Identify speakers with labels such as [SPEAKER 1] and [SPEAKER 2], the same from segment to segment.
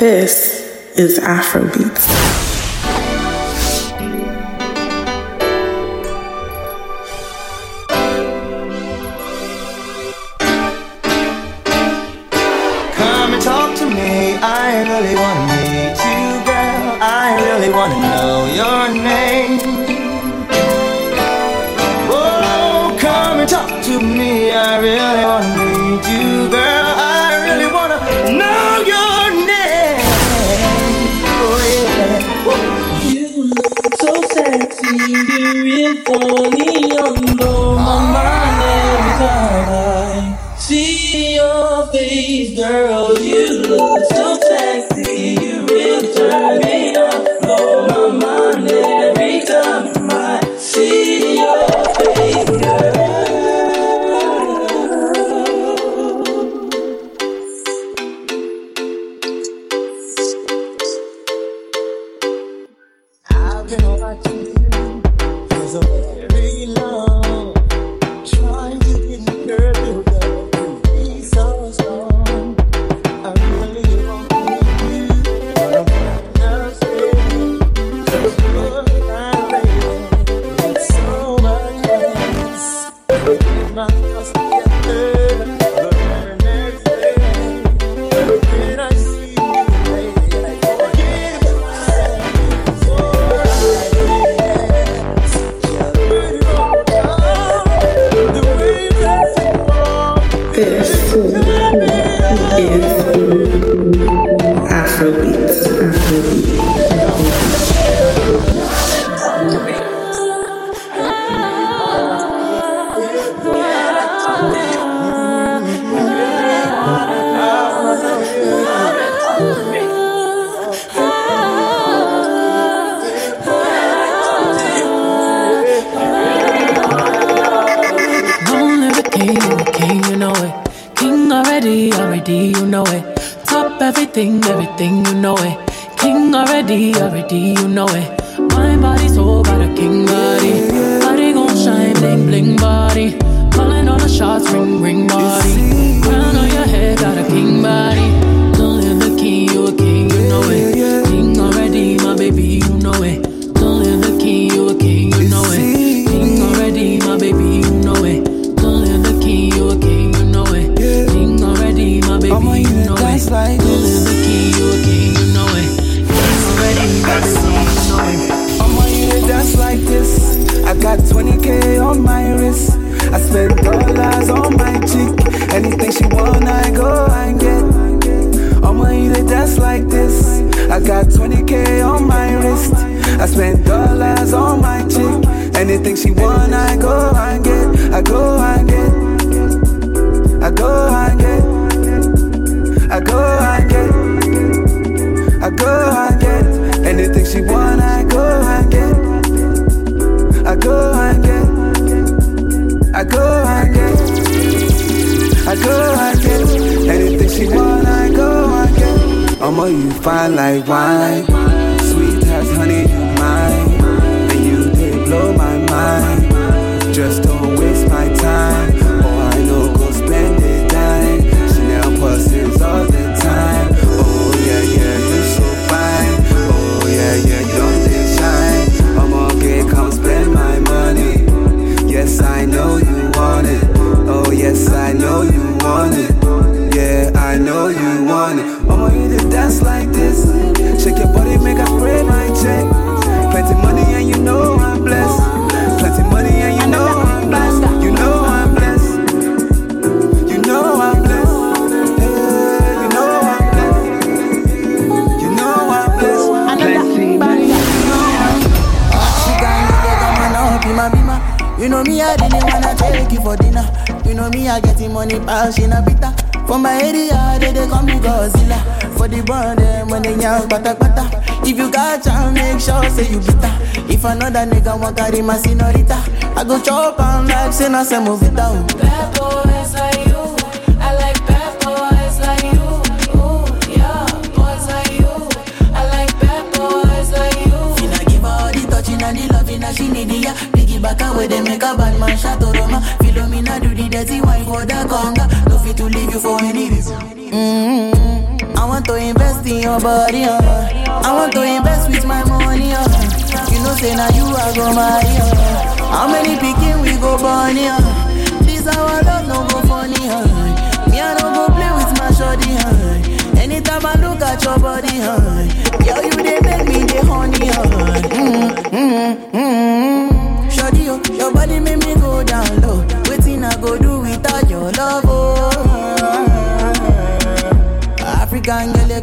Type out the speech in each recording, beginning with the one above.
[SPEAKER 1] This is Afrobeats.
[SPEAKER 2] I've been watching you
[SPEAKER 3] everything, everything, you know it. King already, already, you know it. My body so got a king body. Body gon' shine, bling, bling body. Calling all the shots, ring, ring body. Crown on your head, got a king body. Don't live the king, you a king, you know it. King already, my baby, you know it.
[SPEAKER 4] Got 20k on my wrist. I spend dollars on my chick. Anything she want, I go and get. I'ma you to dance like this. I got 20k on my wrist. I spend dollars on my chick. Anything she want, I go and get. I go and get. I go and get. I go and get. I go and get anything she want. I anything she want. I go and get. I'ma you fine like wine, sweet money,
[SPEAKER 5] pass in a bita. For my area, they, they call me Godzilla. For the brand, them when they young, bata bata. If you got chance, make sure say you bitter. If another nigga want carry my senorita, I go chop and like say na se movita. oh.
[SPEAKER 3] Bad boys like you. I like bad boys like you. Ooh, yeah, boys like you. I like bad boys like you.
[SPEAKER 5] Finna give all the touching and the loving that she need ya. Piggyback away, they make a bad man shot to Roma. Philomena do the dirty wine for the conga. No fit to leave you for any reason. Mm-hmm. I want to invest in your body, uh. I want to invest with my money, uh. You know, say now you are go marry, uh. How many picking we go born, uh. This our love no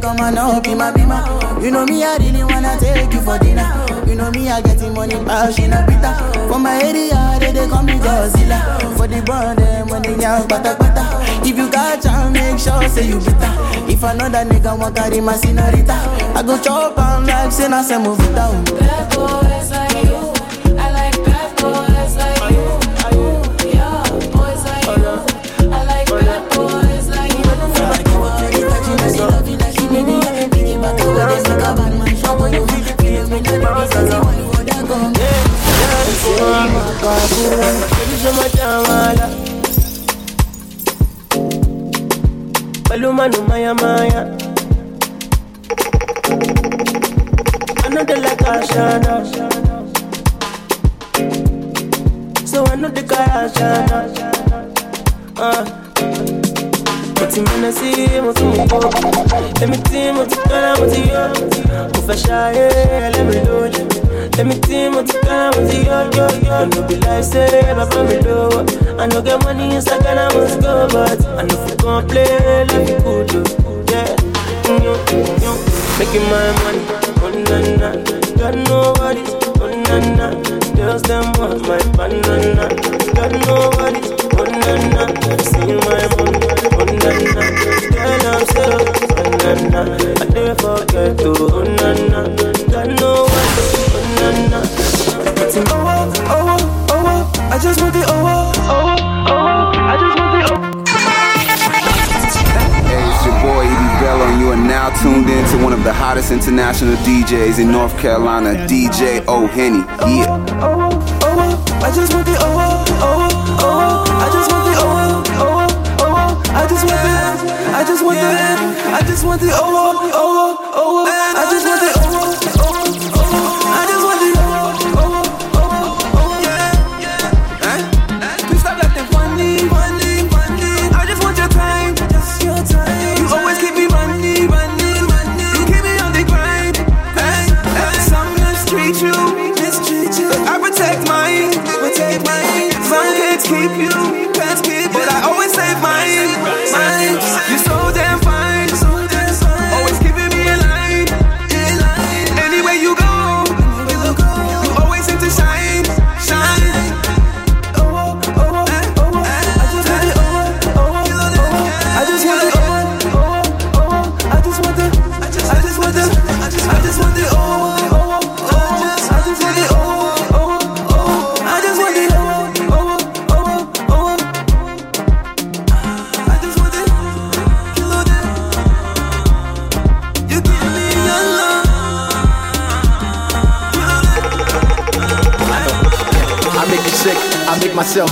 [SPEAKER 5] come and up in my bima. You know me, I really wanna take you for dinner. You know me, I getting money, cash in a pita. For my area, they, they call me Godzilla. For the brand, them when they young, bata bata. If you catch and make sure, say you bitter. If another nigga want carry my senorita, I go chop and like say na se move it down.
[SPEAKER 6] Bad boys
[SPEAKER 7] Maluma no maya maya. So I know the guy Ashana. Uh. Mo ti mọ̀nà sí mo tún mú bọ̀. Èmi tí mo ti kára mo ti yọ. Mo fẹ́ ṣayé ẹlẹ́mi lójú. Èmi tí mo ti kára mo ti yọ yọ yọ. No be say bàbá mi lówó. I no get money inside Ghana must go but I no fit complain like you could do. Yeah. Yo, yo. Making my money. Oh na na. Got nobody. Oh na na. Girls them want my banana. Got nobody. Oh na na. See my money. Oh na na. Girl I'm still. Oh na na. I never forget to. Oh na na. Got nobody. Oh na na.
[SPEAKER 8] Oh, oh, oh, oh, I just want the oh, oh, oh, oh, I just want the oh.
[SPEAKER 9] Hey, it's your boy Ibe Bello, and you are now tuned in to one of the hottest international DJs in North Carolina, DJ O'Henny. Yeah.
[SPEAKER 8] oh, oh, oh, I just want the oh, oh, oh, oh, I just want the oh, oh, oh, oh, I just want the, I just want the, I just want the oh, oh, oh, oh, I just want the oh, oh, oh, oh,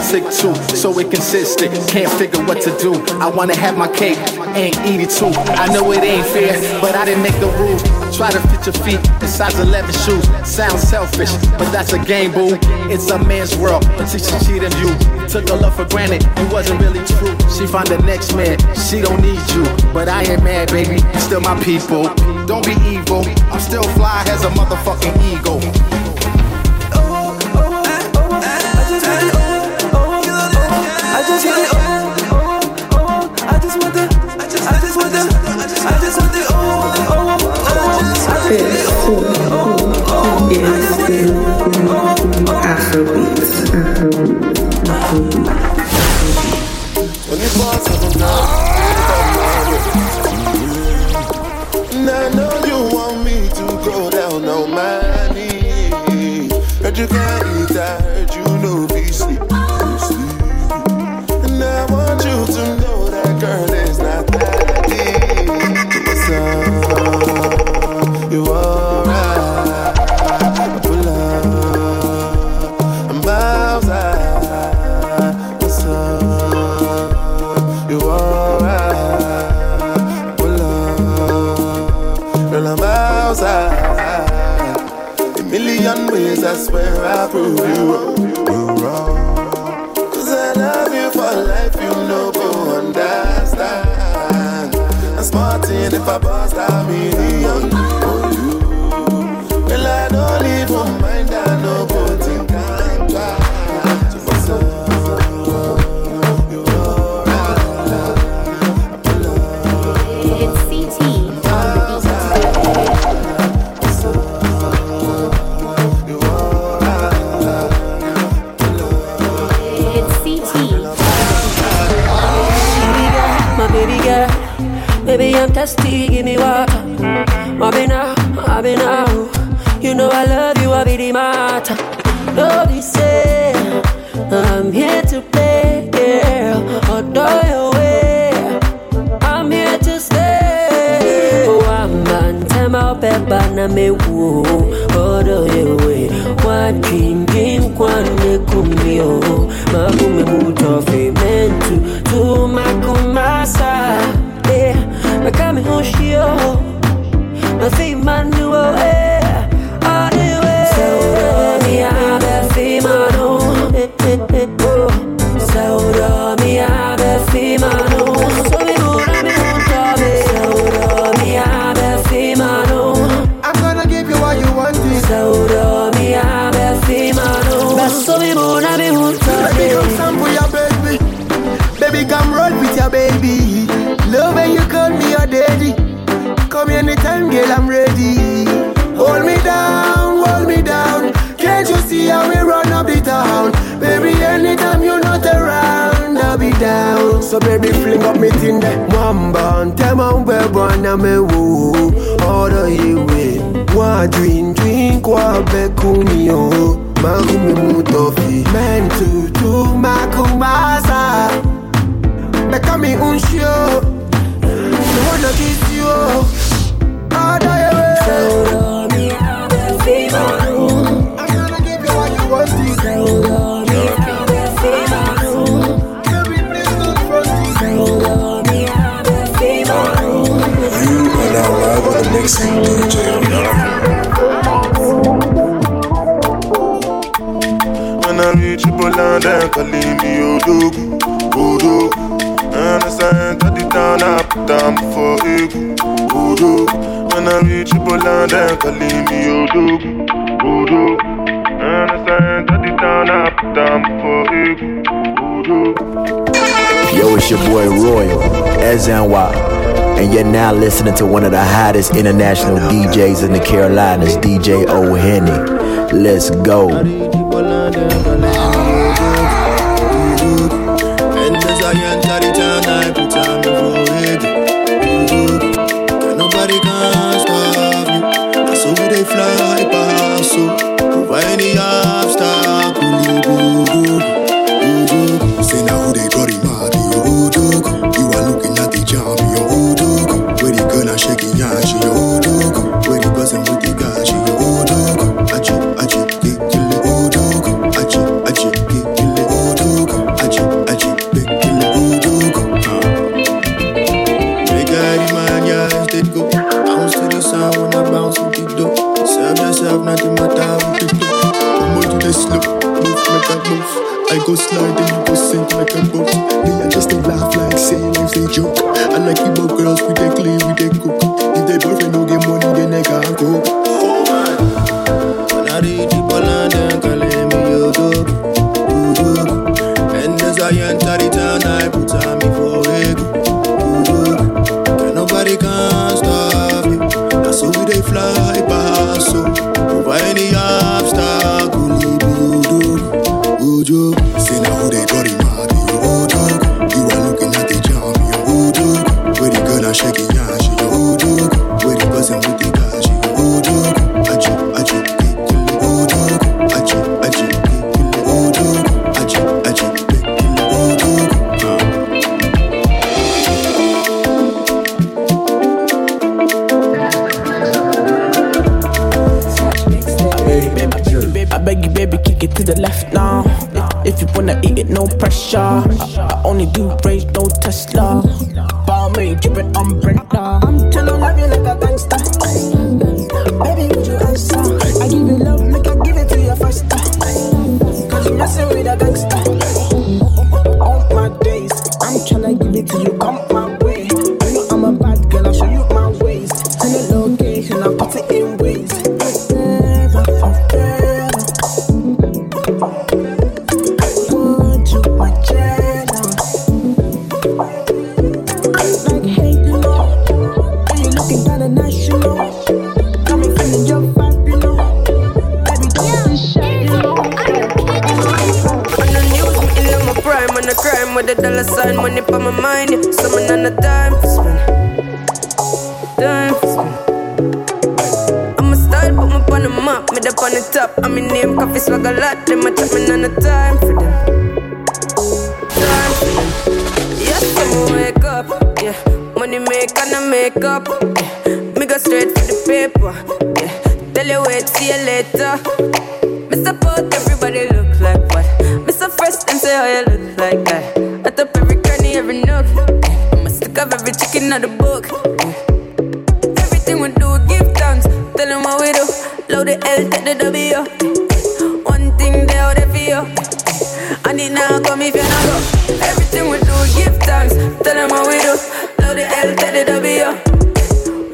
[SPEAKER 10] sick too. So inconsistent, can't figure what to do. I wanna have my cake and eat it too. I know it ain't fair, but I didn't make the rule. Try to fit your feet in size 11 shoes. Sounds selfish, but that's a game, boo. It's a man's world until she cheated you. Took her love for granted, it wasn't really true. She found the next man, she don't need you. But I ain't mad, baby, still my people. Don't be evil, I'm still fly as a motherfucking ego.
[SPEAKER 11] This is.
[SPEAKER 2] And I know you want me to go down on my knees. Heard you can't be out of down. So baby, fling up me Tinder. Mamba, tell my
[SPEAKER 12] web one, I'm a woo. All the way.
[SPEAKER 13] One drink, drink, one back, oh. Makumi mutofi. Men to do makumasa. Become me unshio. I wanna kiss you. and then
[SPEAKER 12] calling me
[SPEAKER 13] oh, Odogwu,
[SPEAKER 12] Odogwu. And I
[SPEAKER 14] sent to the
[SPEAKER 2] town, I put down for Egu, Odogwu. When I reach Bola, them calling me oh, Odogwu, Odogwu. And I sent to the town, I put down for Egu, Odogwu.
[SPEAKER 15] Yo, it's your boy Royal, SNY and you're now listening to one of the hottest international DJs in the Carolinas, DJ O'Henny. Let's go.
[SPEAKER 16] The with the
[SPEAKER 17] dollar sign, money for my mind. Yeah. Summon on the time for spend. Time for spend. I'm a style, put me on the map, me up on the top. I'm in name, Koffee swag a lot. Them a chat me on the time for them. Time for them. Yes, I'm wake up. Yeah, money make and I make up. Yeah, me go straight for the paper. Yeah, tell you wait, see you later. Me support everybody look like what? Me so fresh and say how you look chicken out the book. Everything we do, give thanks. Tell them what we do. Load the L, take the W. One thing they out there for you. And it now come if you're not go. Everything we do, give thanks. Tell them what we do. Load the L, take the W.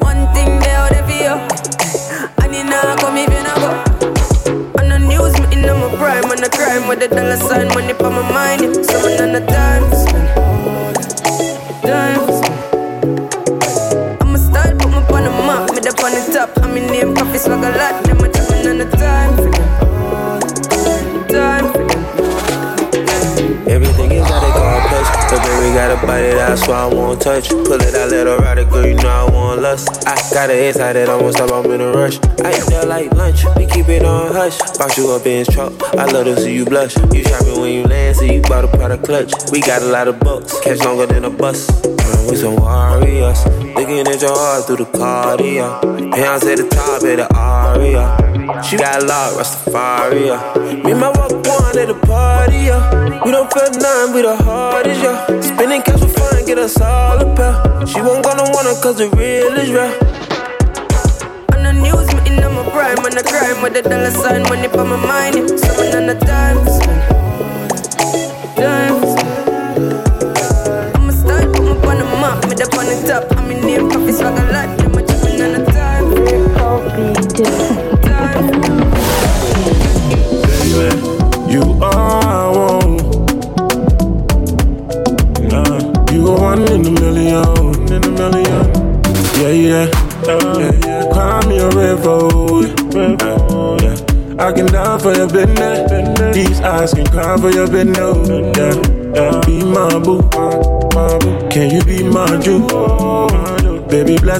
[SPEAKER 17] One thing they out there for you. And it now come if you not go. On the news, me in my prime, on the crime with the dollar sign, money for my mind. Someone on the time. Time name, Koffee swag a lot. Them a chopping on the time for them. Time for them.
[SPEAKER 18] Everything is they call push. But baby got a body that's why I won't touch. Pull it out, let her ride it, girl, you know I want lust. I got an inside that I won't stop, I'm in a rush. I eat that like lunch, we keep it on hush. Box you up in his truck, I love to see you blush. You shopping when you land, so you bought a product clutch. We got a lot of bucks, catch longer than a bus. With some warriors, looking at your heart through the cardio. Hands at the top of the aria. She got a lot, Rastafari. Me and my walk one at the party, yeah. We don't feel nothing, we the hardest, yeah. Spending cash for fun, get us all a pair. She won't gonna want it cause the real is real.
[SPEAKER 17] On the news, me in my prime, on the crime with the dollar sign, money for my mind. Yeah. Someone on the time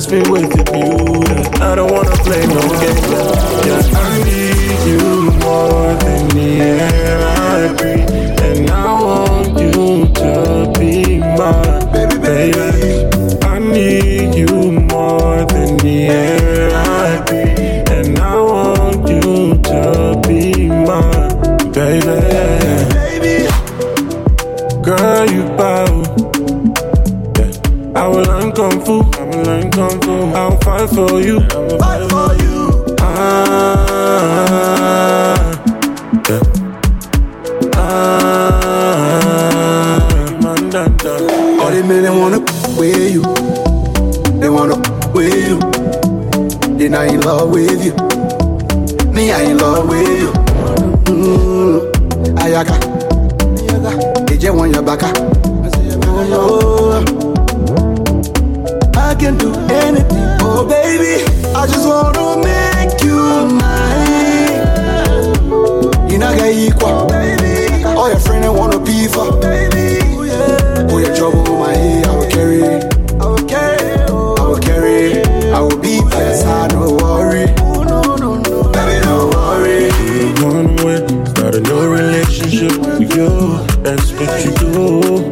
[SPEAKER 19] bless me with the beauty. I don't wanna play no games. Yeah, I need you more than the air I breathe, and I want you to be mine, baby, baby. I need you more than the air I breathe, and I want you to be mine, baby. Girl, you bow. I will learn kung fu. I will learn kung fu. I'll fight for you. I will fight for you. Ah, yeah. Ah, man, dun, dun.
[SPEAKER 13] All the men they wanna with you. They wanna with you. They not in love with you. Me, I in love with you. Ayaka. They just want your back. Oh, no. Can do anything. Oh, baby, I just wanna make you mine. You're not get equal. Baby. All your friends wanna be for. Baby. Oh. Oh, your trouble on my head, I will carry. I will carry. Oh. I will carry it. I will be by your side, no worry. Baby, no worry.
[SPEAKER 19] Run away, start a new relationship with you. That's what you do.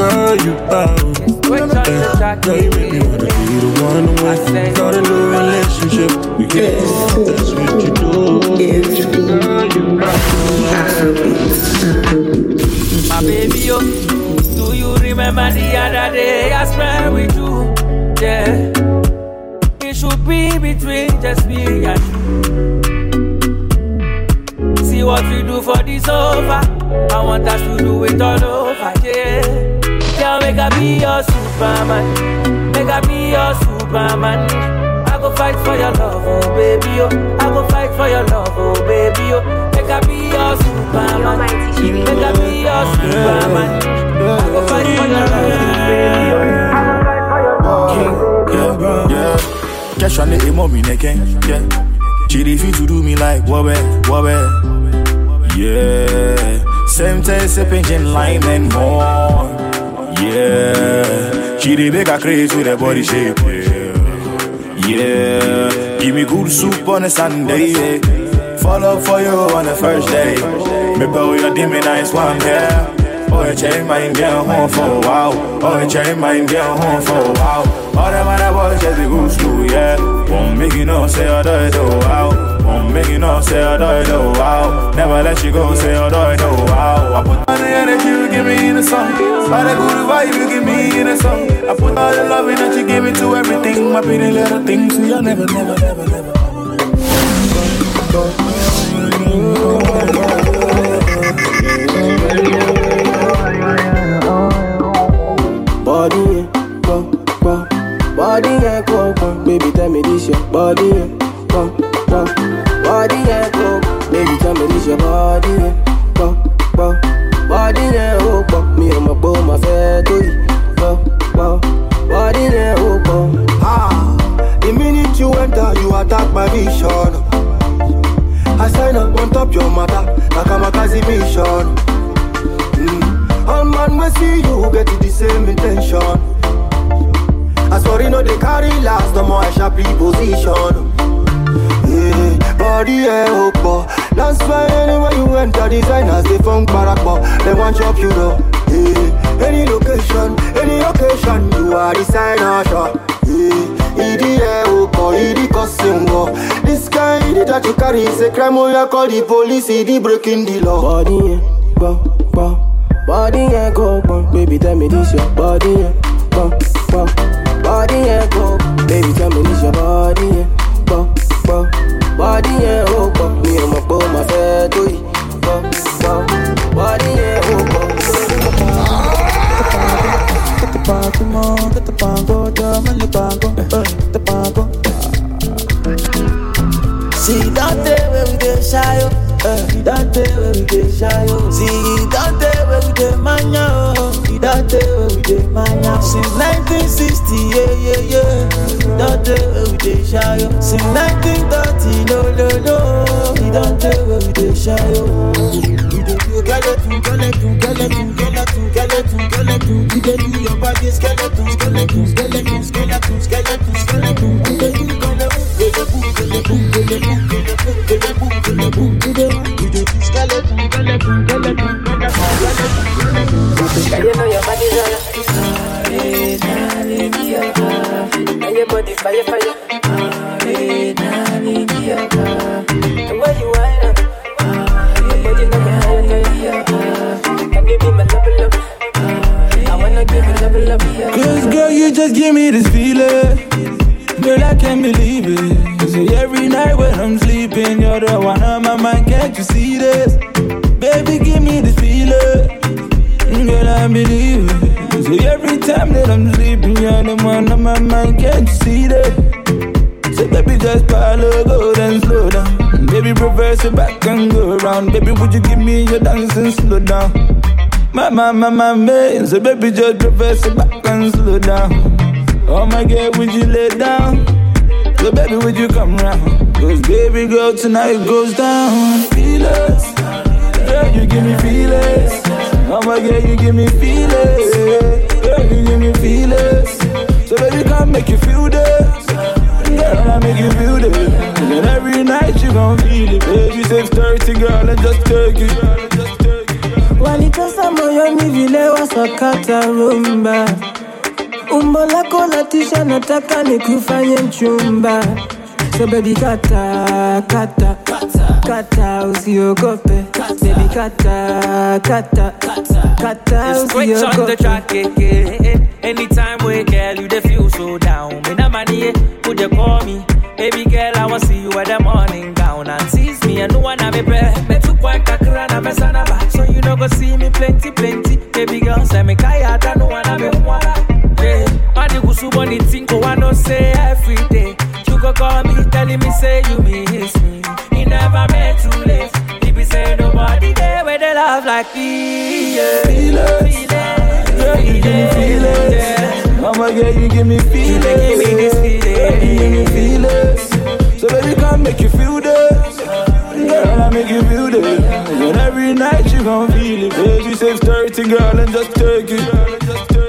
[SPEAKER 19] Girl, you bow. Yeah. Girl, you make me wanna be the one to away. Start a new relationship with you. That's what you do. Girl, you
[SPEAKER 20] My baby, yo, do you remember the other day I spent with you? Yeah, it should be between just me and you. See what we do for this over. I want us to do it all over, yeah. Girl, make I be your Superman, make I be your Superman. I go fight for your love, oh baby, oh. I go fight for your love, oh baby, oh. Make I be your superman. Make I be your superman. I go fight for your love, oh baby, oh. I go fight for your love.
[SPEAKER 21] Yeah, bro. Yeah. Cash on the emo me again. Yeah. She refuse to do me like wobbe, wobbe. Yeah. Same taste, sipping gin, lime and more. Yeah. She the make her craze with her body shape. Yeah. Yeah. Give me good soup on a Sunday. Yeah. Fall up for you on the first day. Me bow your dimmy nice one, yeah. Oh, you change mind, get home for a while. Oh, you change mind, get home for a while. All them other boys just be good school, yeah. Won't make you know, say I do it, oh, wow. Won't make you know, say I do it, oh, wow. Never let you go, say I do it, oh, wow. I put the energy give me in the song. All the good vibe you give me in the song. I put all the loving that you give me to everything. My pretty little things, so you'll never, never, never, never.
[SPEAKER 8] Body,
[SPEAKER 13] attack my vision. I sign up on top your mother, like I'm a Kazi mission. Mm. All man we see you get the same intention. As for you know they carry last, the more I sharp position. Yeah, body yeah, oh, That's why anywhere you enter, designers they funk barakbo. They want chop you though. Yeah, any location, any occasion, you are designer. Yeah, yeah, idi costume go. This kind that you carry is a crime. Oh, you call the police, idi breaking the law.
[SPEAKER 8] Body yeah, go, go. Body yeah, go, go. Baby, tell me this your body yeah, go, go. Body yeah, go. Baby, tell me this your body yeah, go, go. Body yeah, oh, go. Me and my boy, my fair to you, go, go. Body yeah, oh, go.
[SPEAKER 22] Get the party on, get the pango, drum and the pango, uh,
[SPEAKER 5] shy, oh. Uh, don't tell where we get shy, oh. See, don't tell where we oh. Don't tell where we mania. Since 1960, yeah, yeah, yeah. Don't tell where we get shy, oh. Since 1930, no, no, no. Don't tell where we get shy, oh. Dey do skeleton, skeleton, skeleton, skeleton, skeleton, skeleton. Dey skeleton, skeleton, skeleton, skeleton, skeleton, skeleton. Dey skeleton, skeleton, skeleton, skeleton,
[SPEAKER 20] Cause girl, you just give me this feeling. Girl, I can't believe it. So every night when I'm sleeping, you're the one on my mind. Can't you see this? Baby, give me this feeling. Girl, I believe it. So every time that I'm sleeping, you're the one on my mind. Can't you see that? So baby, just follow, go then slow down. Baby, reverse it back and go around. Baby, would you give me your dancing slow down? My, my, my, my, man. So baby, just reverse it back and slow down. Oh my girl, would you lay down? So baby, would you come round? Cause baby girl, tonight goes down. Feel us. Girl, you give me feelings. Oh my girl, you give me feelings. Girl, you give me feelings. So baby, come make you feel this. Girl, I make you feel this. And every night you gon' feel it. Baby, 630, girl, and just take it.
[SPEAKER 22] Walitosa moyoni vile wasakata rumba, umbo lako latisha, nataka nikufanye mchumba. So baby kata kata kata, usiogope baby kata kata kata,
[SPEAKER 20] It's switch on the
[SPEAKER 22] usiogope.
[SPEAKER 20] track, eh, eh, eh. Anytime we girl, you dey feel so down. Me na money, eh, would you call me? Baby girl, I want see you at the morning gown and tease me. And no one have me breath. Me too quite kakra na me sana ba. So you know go see me plenty, plenty. Baby girl, say me kaya ta no one have me wala. Yeah, man you go subo ni tinko oh, I know say every day. You go
[SPEAKER 22] go call me, telling me say you miss me. You never meant too late. People say nobody there where they love like me. Yeah.
[SPEAKER 20] Feel it. Girl, you give me feelings. Oh my girl, you give me feelings.
[SPEAKER 22] give me this feeling.
[SPEAKER 20] You give me feelings. So baby, come make you feel this. Girl, I make you feel this. And every night you gon' feel it. Baby, save 30, girl, and just take it.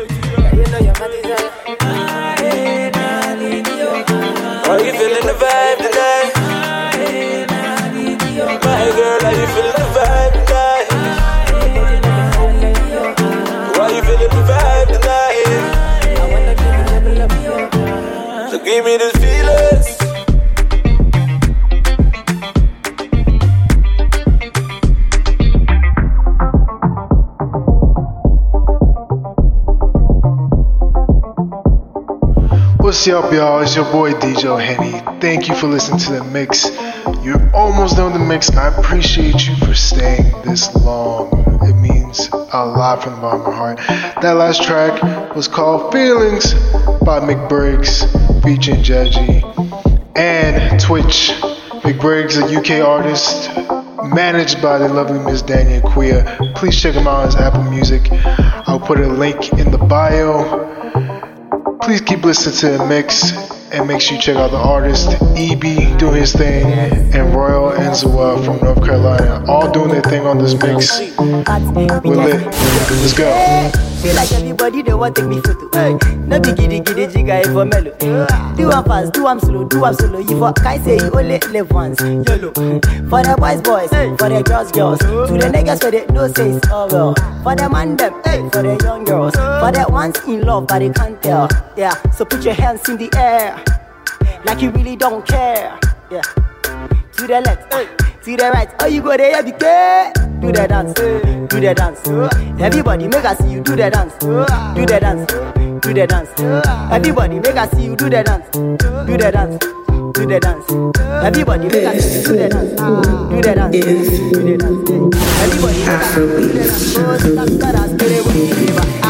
[SPEAKER 22] Are you feeling the vibe
[SPEAKER 23] What's up, y'all? It's your boy DJ Henny. Thank you for listening to the mix. You're almost done with the mix. I appreciate you for staying this long. It means a lot from the bottom of my heart. That last track was called Feelings by McBriggs featuring Jeji and Twitch. McBriggs, a UK artist managed by the lovely Miss Dania Quia. Please check him out on his Apple Music. I'll put a link in the bio. Please keep listening to the mix and make sure you check out the artist EB doing his thing and Royal Enzewa from North Carolina, all doing their thing on this mix. We're lit. Let's go.
[SPEAKER 24] Feel like everybody they want take me photo. Hey, no be giddy giddy jigga for mellow. Do am fast, do am slow, do am solo. You for kai say you only live once. YOLO. For the boys boys, for the girls girls. To the niggas where they no say it's all well. For the man them, hey, for the young girls. For the ones in love but they can't tell. Yeah, so put your hands in the air, like you really don't care. Yeah. To the left, hey, to the right. Oh, you go there, be care. Do the dance, do the dance. Everybody make us see you do the dance, do the dance, do the dance. Everybody make us see you do the dance, do the dance, do the dance. Everybody make us see you do the dance, do the dance, do the dance. Everybody make us do the dance.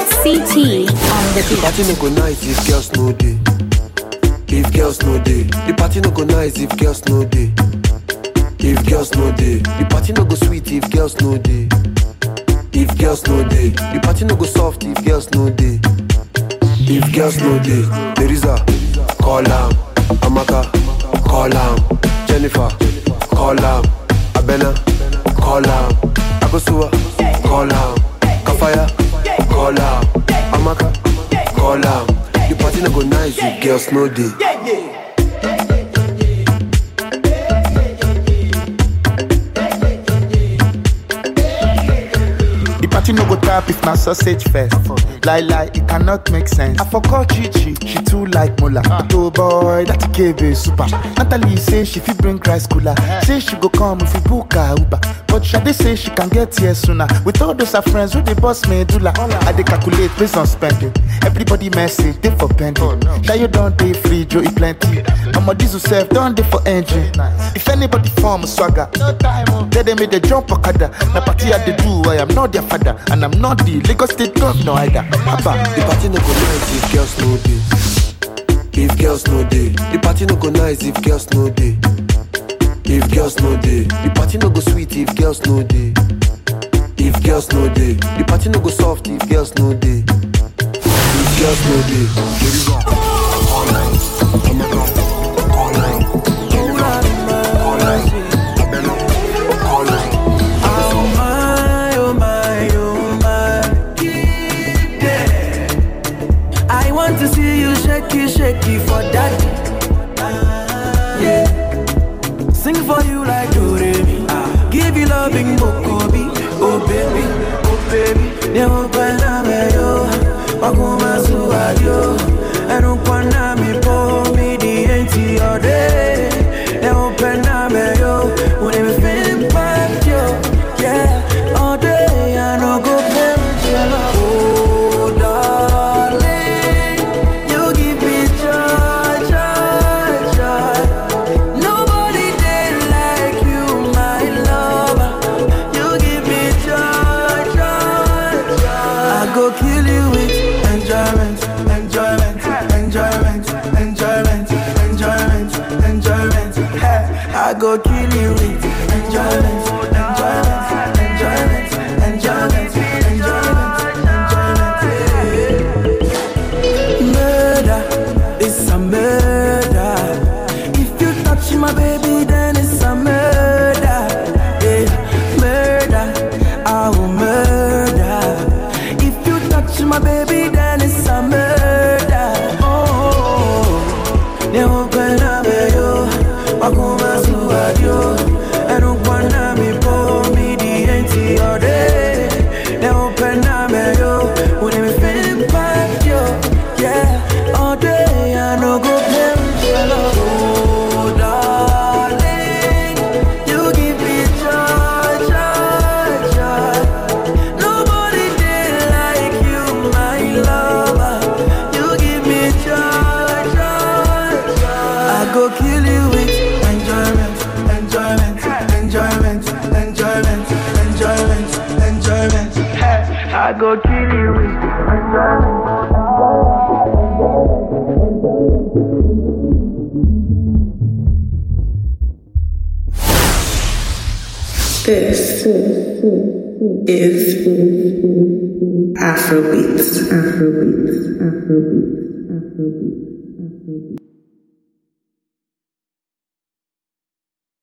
[SPEAKER 25] It's CT on the
[SPEAKER 26] The party no go nice if girls no day. If girls no day, the party no go nice if girls no day. If girls no day, the party no go sweet if girls no day. If girls no day, the party no go soft if girls no day. If girls no day, there is a call am, Amaka, call am, Jennifer, call am, Abena, call am, Akosua, call am, Kafaya, am, Amaka, am. The party no go nice if girls no day.
[SPEAKER 27] The party no go tap if na sausage fest. Lie lie, it cannot make sense. I forgot Chichi, she too like Mola. But oh boy, that KB super. Natalie say she fit bring rice cooler. Say she go come if we book her Uber. But Shade say she can get here sooner. With all those her friends who they boss me dula. I dey calculate based on spending. Everybody message they for pending. Now you don't dey free, Joe eat plenty. Mama diesel self don't dey for engine. If anybody form swagger, tell them make they jump okada. Na party I dey do, I am not their father, and I'm not the Lagos State governor either. Abba.
[SPEAKER 7] The party no go nice if girls no dey. If girls no dey, the party no go nice if girls no dey. If girls no dey, the party no go sweet if girls no dey. If girls no dey, the party no go soft if girls no dey. If girls no online,